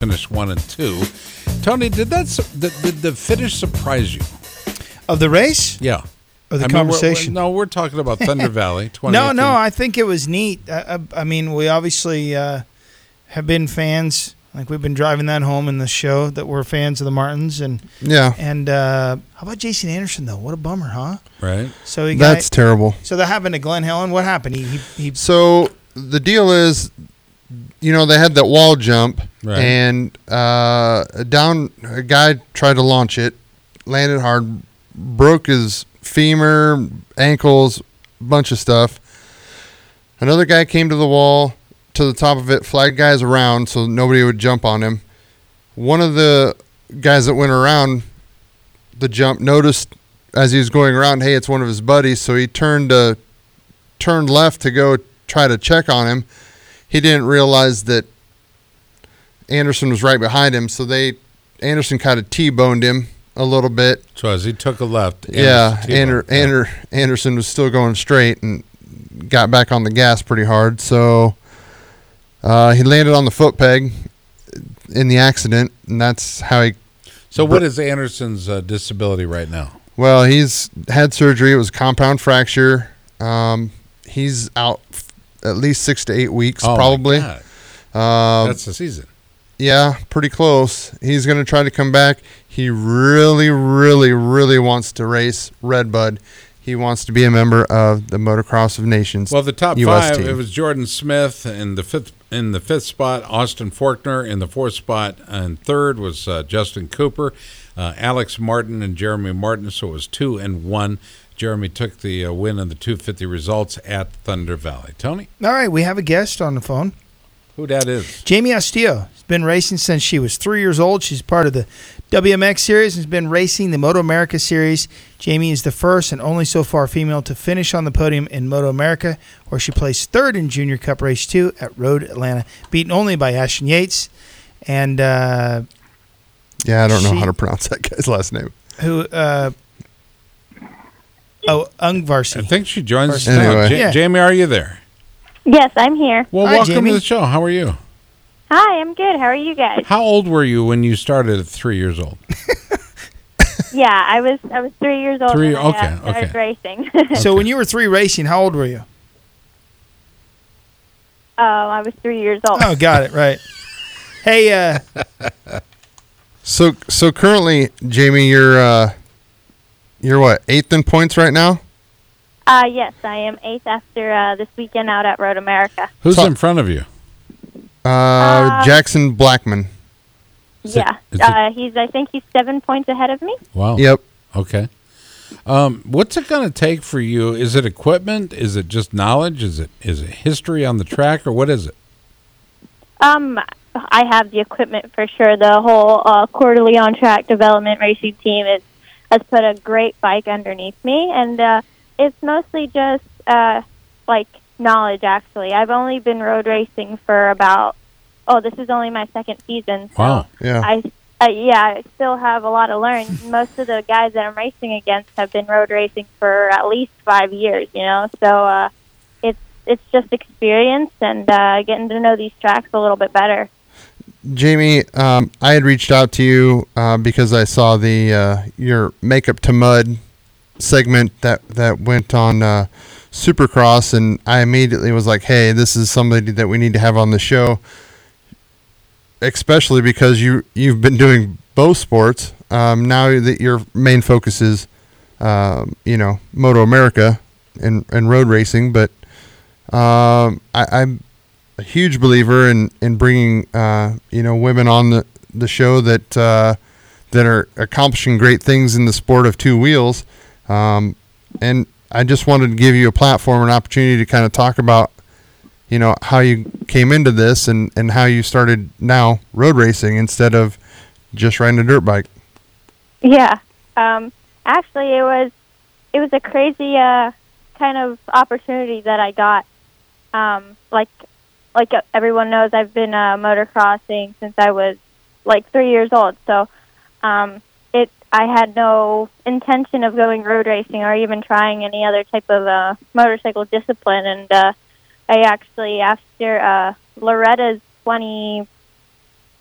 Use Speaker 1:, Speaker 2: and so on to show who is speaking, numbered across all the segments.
Speaker 1: Finished one and two. Tony, did that did, did the finish surprise you?
Speaker 2: Of the race?
Speaker 1: Yeah.
Speaker 2: Or the
Speaker 1: I mean, we're-
Speaker 2: conversation?
Speaker 1: we're- no, we're talking about Thunder Valley.
Speaker 2: No, no, I think it was neat. I, I, I mean, we obviously uh, have been fans. Like we've been driving that home in the show that we're fans of the Martins and
Speaker 3: Yeah,
Speaker 2: and uh, how about Jason Anderson though? What a bummer, huh?
Speaker 1: right.
Speaker 2: So he got
Speaker 3: that's terrible.
Speaker 2: so that happened to Glen Helen. What happened? He he, he
Speaker 3: So the deal is, you know, they had that wall jump,
Speaker 1: Right.
Speaker 3: and uh, down a guy tried to launch it, landed hard, broke his femur, ankles, bunch of stuff. Another guy came to the wall, to the top of it, flagged guys around so nobody would jump on him. One of the guys that went around the jump noticed as he was going around, hey, it's one of his buddies, so he turned to turned left to go try to check on him. He didn't realize that Anderson was right behind him, so they Anderson kind of T-boned him a little bit.
Speaker 1: So as he took a left,
Speaker 3: yeah,
Speaker 1: Anderson
Speaker 3: Ander, Ander, Anderson was still going straight and got back on the gas pretty hard. So uh, he landed on the foot peg in the accident, and that's how he.
Speaker 1: So what is Anderson's uh, disability right now?
Speaker 3: Well, he's had surgery. It was a compound fracture. Um, he's out f- at least six to eight weeks,
Speaker 1: Oh, my
Speaker 3: probably.
Speaker 1: God.
Speaker 3: Uh,
Speaker 1: That's the season.
Speaker 3: Yeah, pretty close. He's going to try to come back. He really, really, really wants to race Redbud. He wants to be a member of the Motocross of Nations.
Speaker 1: Well, the top
Speaker 3: US
Speaker 1: five
Speaker 3: team.
Speaker 1: it was Jordan Smith in the fifth in the fifth spot, Austin Forkner in the fourth spot, and third was uh, Justin Cooper, uh, Alex Martin, and Jeremy Martin. So it was two and one. Jeremy took the uh, win in the 250 results at Thunder Valley. Tony,
Speaker 2: all right. We have a guest on the phone.
Speaker 1: Who that is?
Speaker 2: Jamie Astudillo has been racing since she was three years old. She's part of the WMX series and has been racing the Moto America series. Jamie is the first and only so far female to finish on the podium in Moto America, where she placed third in Junior Cup Race 2 at Road Atlanta, beaten only by Ashton Yates. And uh,
Speaker 3: yeah, I don't know
Speaker 2: she-
Speaker 3: how to pronounce that guy's last name.
Speaker 2: who, uh, oh,
Speaker 1: I think she joins us
Speaker 3: Anyway.
Speaker 1: now. Ja-
Speaker 2: Yeah.
Speaker 1: Jamie, are you there?
Speaker 4: Yes, I'm here.
Speaker 1: Well,
Speaker 2: Hi,
Speaker 1: welcome
Speaker 2: Jamie.
Speaker 1: to the show. How are you?
Speaker 4: Hi, I'm good. How are you guys?
Speaker 1: How old were you when you started at three years old?
Speaker 4: yeah, I was I was three years old
Speaker 1: Three-
Speaker 4: when I
Speaker 1: okay,
Speaker 4: uh, started
Speaker 1: okay.
Speaker 4: racing.
Speaker 2: So when you were three racing, how old were you?
Speaker 4: oh, I was three years old.
Speaker 2: Oh, got it, right. Hey, uh,
Speaker 3: So, so currently, Jamie, you're uh, you're what eighth in points right now.
Speaker 4: Uh, yes, I am eighth after uh, this weekend out at Road America.
Speaker 1: Who's in front of you?
Speaker 3: Uh,
Speaker 4: Uh,
Speaker 3: Jackson Blackmon.
Speaker 1: Is
Speaker 4: yeah,
Speaker 1: is it-
Speaker 4: uh, he's I think he's seven points ahead of me.
Speaker 1: Wow.
Speaker 3: Yep.
Speaker 1: Okay. Um, what's it going to take for you? Is it equipment? Is it just knowledge? Is it is it history on the track, or what is it?
Speaker 4: Um, I have the equipment for sure. The whole uh, quarterly on track development racing team is has put a great bike underneath me, and uh, it's mostly just uh, like knowledge. Actually, I've only been road racing for about oh, this is only my second season. So
Speaker 1: Wow.
Speaker 3: Yeah.
Speaker 4: I uh, yeah, I still have a lot to learn. Most of the guys that I'm racing against have been road racing for at least five years. You know, so uh, it's it's just experience and uh, getting to know these tracks a little bit better.
Speaker 3: Jamie, um, I had reached out to you uh, because I saw the uh, your makeup to mud segment that that went on uh, Supercross, and I immediately was like, "Hey, this is somebody that we need to have on the show." Especially because you you've been doing both sports. Um, now that your main focus is, um, you know, Moto America and and road racing, but um, I, I'm a huge believer in in bringing uh, you know women on the the show that uh, that are accomplishing great things in the sport of two wheels, um, and I just wanted to give you a platform, an opportunity to kind of talk about you know how you came into this and and how you started now road racing instead of just riding a dirt bike.
Speaker 4: Yeah. Um, actually, it was it was a crazy uh, kind of opportunity that I got. Um, like like everyone knows, I've been uh, motocrossing since I was like three years old. So um, I had no intention of going road racing or even trying any other type of uh, motorcycle discipline. And uh, I actually, after uh, Loretta's 20,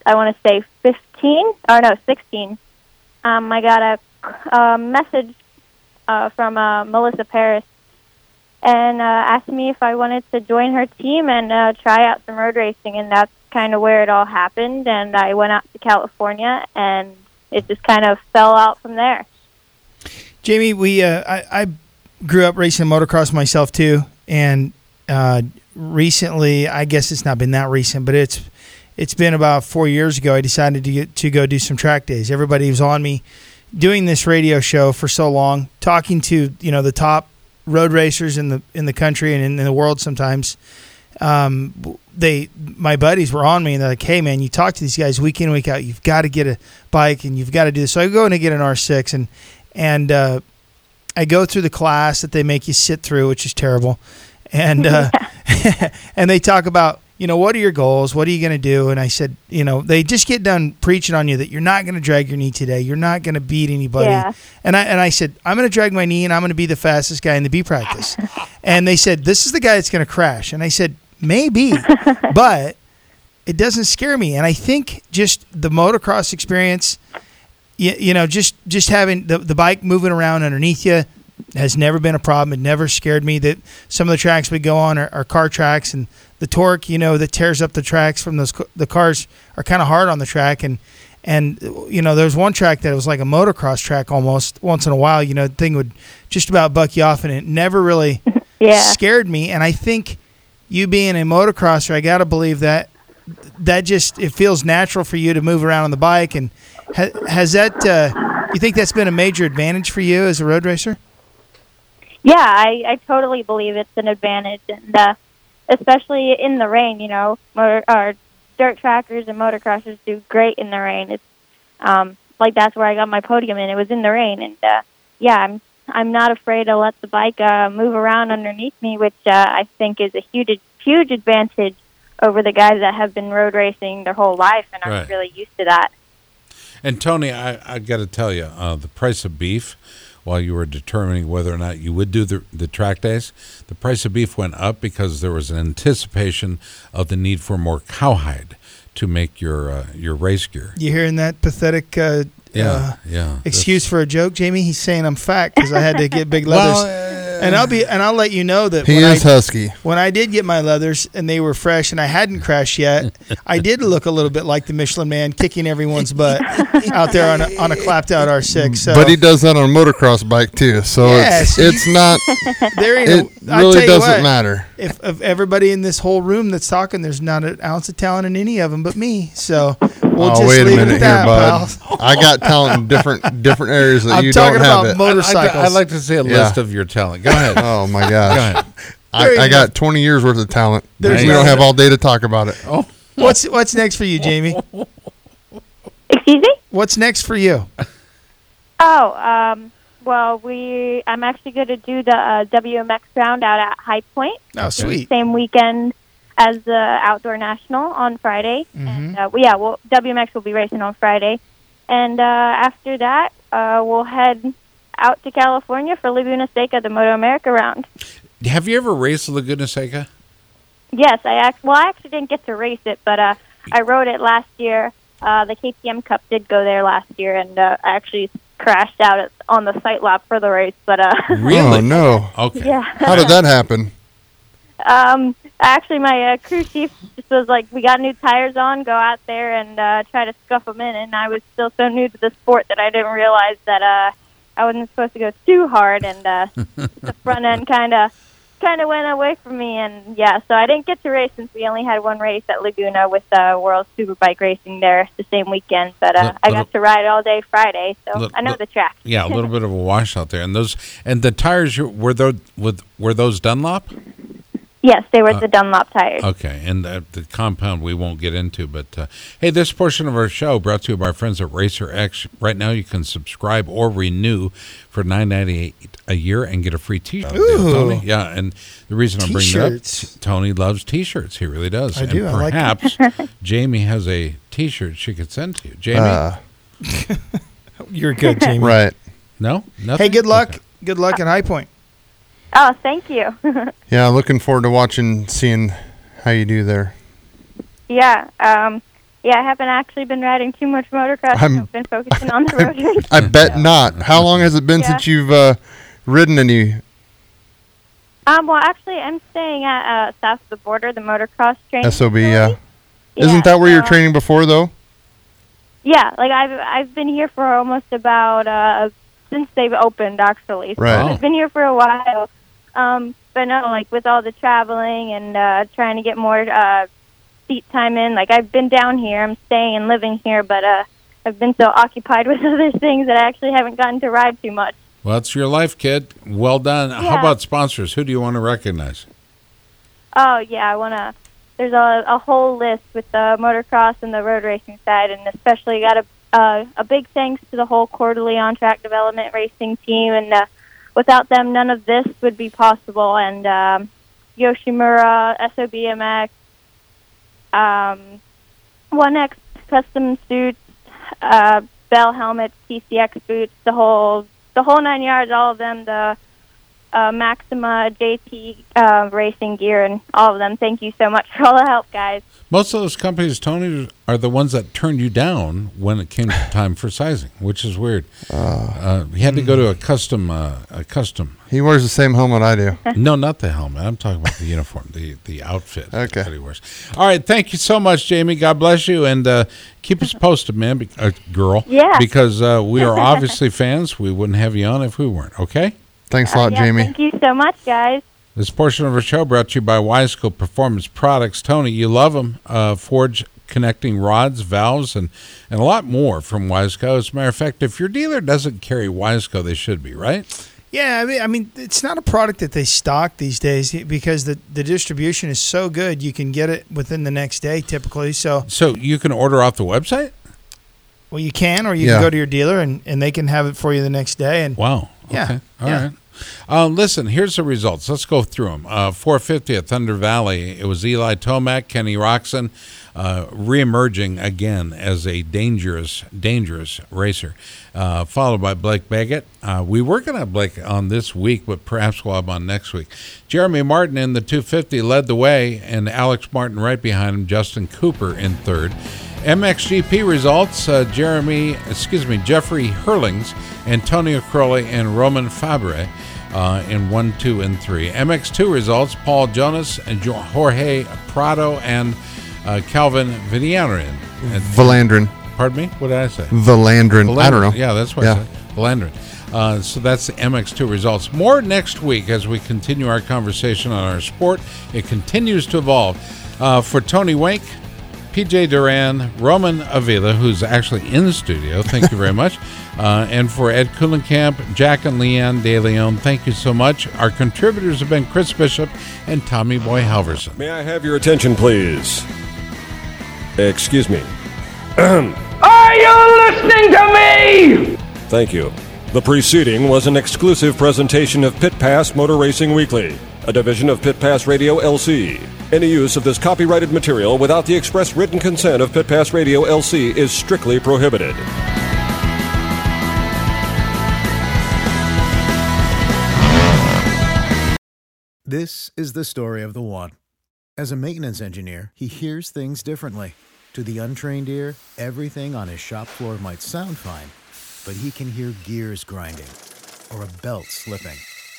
Speaker 4: I want to say 15, or no, 16, um, I got a, a message uh, from uh, Melissa Paris and uh, asked me if I wanted to join her team and uh, try out some road racing. And that's kind of where it all happened. And I went out to California and it just kind of fell out from there.
Speaker 2: Jamie, we uh, I, I grew up racing motocross myself too, and uh, recently, I guess it's not been that recent, but it's it's been about four years ago. I decided to get to go do some track days. Everybody was on me doing this radio show for so long, talking to you know the top road racers in the in the country and in, in the world sometimes. Um, they my buddies were on me and they're like, "Hey man, you talk to these guys week in week out. You've got to get a bike and you've got to do this." So I go in and get an R6 and and uh, I go through the class that they make you sit through, which is terrible, and uh, and they talk about you know what are your goals, what are you going to do, and I said, you know, they just get done preaching on you that you're not going to drag your knee today, you're not going to beat anybody,
Speaker 4: Yeah.
Speaker 2: and I and I said I'm going to drag my knee and I'm going to be the fastest guy in the B practice, and they said this is the guy that's going to crash, and I said maybe, but it doesn't scare me, and I think just the motocross experience you, you know, just just having the, the bike moving around underneath you has never been a problem. It never scared me. That some of the tracks we go on are, are car tracks, and the torque, you know, that tears up the tracks from those the cars are kind of hard on the track, and and you know, there's one track that was like a motocross track almost. Once in a while, you know, the thing would just about buck you off, and it never really
Speaker 4: Yeah.
Speaker 2: scared me. And I think you being a motocrosser, I got to believe that that just it feels natural for you to move around on the bike. And ha, has that? Uh, you think that's been a major advantage for you as a road racer?
Speaker 4: Yeah, I, I totally believe it's an advantage, and uh, especially in the rain. You know, motor, our dirt trackers and motocrossers do great in the rain. It's um, like that's where I got my podium in. It was in the rain, and uh, yeah, I'm I'm not afraid to let the bike uh, move around underneath me, which uh, I think is a huge huge advantage over the guys that have been road racing their whole life and are
Speaker 1: Right.
Speaker 4: really used to that.
Speaker 1: And Tony, I, I got to tell you, uh, the price of beef, while you were determining whether or not you would do the, the track days, the price of beef went up because there was an anticipation of the need for more cowhide to make your uh, your race gear.
Speaker 2: You hearing that pathetic uh,
Speaker 1: Yeah,
Speaker 2: uh,
Speaker 1: yeah.
Speaker 2: excuse for a joke, Jamie? He's saying I'm fat because I had to get big leathers.
Speaker 1: Well, uh,
Speaker 2: and I'll be and I'll let you know that
Speaker 3: He
Speaker 2: when
Speaker 3: is
Speaker 2: I,
Speaker 3: husky.
Speaker 2: when I did get my leathers and they were fresh and I hadn't crashed yet, I did look a little bit like the Michelin Man kicking everyone's butt out there on a, on a clapped out R6. So
Speaker 3: but he does that on a motocross bike too, so
Speaker 2: Yeah,
Speaker 3: it's,
Speaker 2: see?
Speaker 3: it's not.
Speaker 2: there ain't
Speaker 3: It
Speaker 2: a- I
Speaker 3: really
Speaker 2: tell you
Speaker 3: doesn't
Speaker 2: what,
Speaker 3: matter.
Speaker 2: If of everybody in this whole room that's talking, there's not an ounce of talent in any of them but me. So we'll
Speaker 3: oh
Speaker 2: just
Speaker 3: wait a minute
Speaker 2: it
Speaker 3: here, bud.
Speaker 2: pal.
Speaker 3: I got talent in different different areas that
Speaker 2: I'm
Speaker 3: you
Speaker 2: talking
Speaker 3: don't have
Speaker 2: about
Speaker 3: it.
Speaker 2: mo-
Speaker 1: I'd- I'd,
Speaker 2: motorcycles.
Speaker 1: I'd like to see a
Speaker 3: Yeah.
Speaker 1: list of your talent. Go ahead.
Speaker 3: oh my
Speaker 1: Go
Speaker 3: gosh,
Speaker 1: ahead.
Speaker 3: I, I got 20 years worth of talent.
Speaker 2: There's
Speaker 3: we
Speaker 2: no-
Speaker 3: don't have all day to talk about it.
Speaker 1: Oh,
Speaker 2: What's what's next for you, Jamie?
Speaker 4: Excuse me.
Speaker 2: What's next for you?
Speaker 4: Oh, um, well, we I'm actually going to do the uh, WMX round out at High Point.
Speaker 2: Oh, sweet.
Speaker 4: same weekend as the outdoor national on Friday.
Speaker 2: Mm-hmm.
Speaker 4: And uh, well, yeah, well, WMX will be racing on Friday, and uh, after that, uh, we'll head out to California for Laguna Seca, the Moto America round.
Speaker 1: have you ever raced Laguna Seca?
Speaker 4: Yes, I act- well, I actually didn't get to race it, but uh, I rode it last year. Uh, the KTM Cup did go there last year, and uh, I actually crashed out at, on the sight lap for the race. But uh,
Speaker 1: Really?
Speaker 3: Oh no!
Speaker 1: Okay.
Speaker 4: yeah.
Speaker 3: How did that happen?
Speaker 4: Um, actually, my uh, crew chief just was like, "We got new tires on. Go out there and uh, try to scuff them in." And I was still so new to the sport that I didn't realize that uh, I wasn't supposed to go too hard, and uh, the front end kind of kind of went away from me. And yeah, so I didn't get to race since we only had one race at Laguna with uh, World Superbike Racing there the same weekend. But uh,
Speaker 1: Little-
Speaker 4: I got to ride all day Friday, so
Speaker 1: Little-
Speaker 4: I know
Speaker 1: little-
Speaker 4: the track.
Speaker 1: Yeah, a little bit of a washout there. And those and the tires were those with were those Dunlop?
Speaker 4: Yes, they were the Dunlop tires.
Speaker 1: Okay, and uh, the compound we won't get into, but uh, hey, this portion of our show brought to you by our friends at Racer X. Right now, you can subscribe or renew for nine ninety eight a year and get a free T-shirt.
Speaker 2: Ooh.
Speaker 1: Tony. Yeah, and the reason I'm bringing it up, Tony loves T-shirts. He really does.
Speaker 2: I
Speaker 1: and
Speaker 2: do, I like
Speaker 1: perhaps Jamie has a T-shirt she could send to you. Jamie,
Speaker 3: Uh,
Speaker 2: You're good, Jamie.
Speaker 3: right.
Speaker 1: no, nothing.
Speaker 2: Hey, good luck.
Speaker 1: Okay.
Speaker 2: Good luck at High Point.
Speaker 4: Oh, thank you.
Speaker 3: Yeah, looking forward to watching, seeing how you do there.
Speaker 4: yeah, um, yeah. I haven't actually been riding too much motocross.
Speaker 3: I'm-
Speaker 4: I've been focusing on the road race.
Speaker 3: I bet not. How long has it been
Speaker 4: Yeah.
Speaker 3: since you've uh, ridden any?
Speaker 4: Um, well, actually, I'm staying at uh, south of the border, the motocross training.
Speaker 3: SOB,
Speaker 4: facility.
Speaker 3: yeah.
Speaker 4: Yeah,
Speaker 3: Isn't that where you're training before, though?
Speaker 4: Yeah, like I've I've been here for almost about uh since they've opened actually. So
Speaker 3: Right.
Speaker 4: I've been here for a while. Um, but no, like with all the traveling and uh trying to get more uh seat time in, like I've been down here. I'm staying and living here, but uh I've been so occupied with other things that I actually haven't gotten to ride too much.
Speaker 1: Well, it's your life, kid. Well done. How about sponsors? Who do you want to recognize?
Speaker 4: Oh yeah, I wanna. There's a a whole list with the motocross and the road racing side, and especially got a uh, a big thanks to the whole quarterly on track development racing team, and uh, without them, none of this would be possible. And um, Yoshimura, SOBMX, um, One X custom suits, uh, Bell helmets, TCX boots, the whole the whole nine yards, all of them. The uh, Maxima, JT uh, Racing Gear, and all of them. Thank you so much for all the help, guys.
Speaker 1: Most of those companies, Tony, are the ones that turned you down when it came time for sizing, which is weird. Uh, you had to go to a custom, uh, a custom.
Speaker 3: He wears the same helmet I do.
Speaker 1: No, not the helmet. I'm talking about the uniform, the the outfit
Speaker 3: Okay.
Speaker 1: that he wears. All right, thank you so much, Jamie. God bless you, and uh, keep us posted, man, be- uh, girl.
Speaker 4: Yeah.
Speaker 1: Because uh, we are obviously fans. We wouldn't have you on if we weren't. Okay.
Speaker 3: Thanks a lot,
Speaker 4: yeah,
Speaker 3: Jamie.
Speaker 4: Thank you so much, guys.
Speaker 1: This portion of our show brought to you by Wiseco Performance Products. Tony, you love them. Uh, Forge connecting rods, valves, and, and a lot more from Wiseco. As a matter of fact, if your dealer doesn't carry Wiseco, they should be, right?
Speaker 2: Yeah, I mean, I mean, it's not a product that they stock these days because the, the distribution is so good. You can get it within the next day typically. So,
Speaker 1: So you can order off the website?
Speaker 2: well, you can, or you
Speaker 3: Yeah.
Speaker 2: can go to your dealer and, and they can have it for you the next day. And
Speaker 1: Wow.
Speaker 2: Yeah,
Speaker 1: Okay. All
Speaker 2: yeah.
Speaker 1: right. Um, listen, here's the results. Let's go through them. Uh, 450 at Thunder Valley. It was Eli Tomac, Kenny Roczen, uh, reemerging again as a dangerous, dangerous racer. Uh, followed by Blake Baggett. Uh, we were going to have Blake on this week, but perhaps we'll have him on next week. Jeremy Martin in the 250 led the way, and Alex Martin right behind him. Justin Cooper in third. MXGP results: uh, Jeremy, excuse me, Jeffrey Herlings, Antonio Cairoli, and Roman Febvre uh, in one, two, and three. MX2 results: Paul Jonass, and Jo- Jorge Prado, and uh, Calvin Villarin. And-
Speaker 3: Valandrin.
Speaker 1: Pardon me? What did I say?
Speaker 3: Valandrin. I don't know.
Speaker 1: Yeah, that's what
Speaker 3: Yeah.
Speaker 1: I said. Valandrin. Uh, so that's the MX2 results. More next week as we continue our conversation on our sport. It continues to evolve. Uh, for Tony Wink, PJ Duran, Roman Avila, who's actually in the studio, thank you very much. Uh, and for Ed Kuhlenkamp, Jack and Leanne De Leon, thank you so much. Our contributors have been Chris Bishop and Tommy Boy Halverson.
Speaker 5: May I have your attention, please? Excuse me.
Speaker 6: Are you listening to me?
Speaker 5: Thank you. The preceding was an exclusive presentation of Pit Pass Motor Racing Weekly, a division of Pit Pass Radio LC. Any use of this copyrighted material without the express written consent of Pit Pass Radio LC is strictly prohibited.
Speaker 7: This is the story of the one. As a maintenance engineer, he hears things differently. To the untrained ear, everything on his shop floor might sound fine, but he can hear gears grinding or a belt slipping.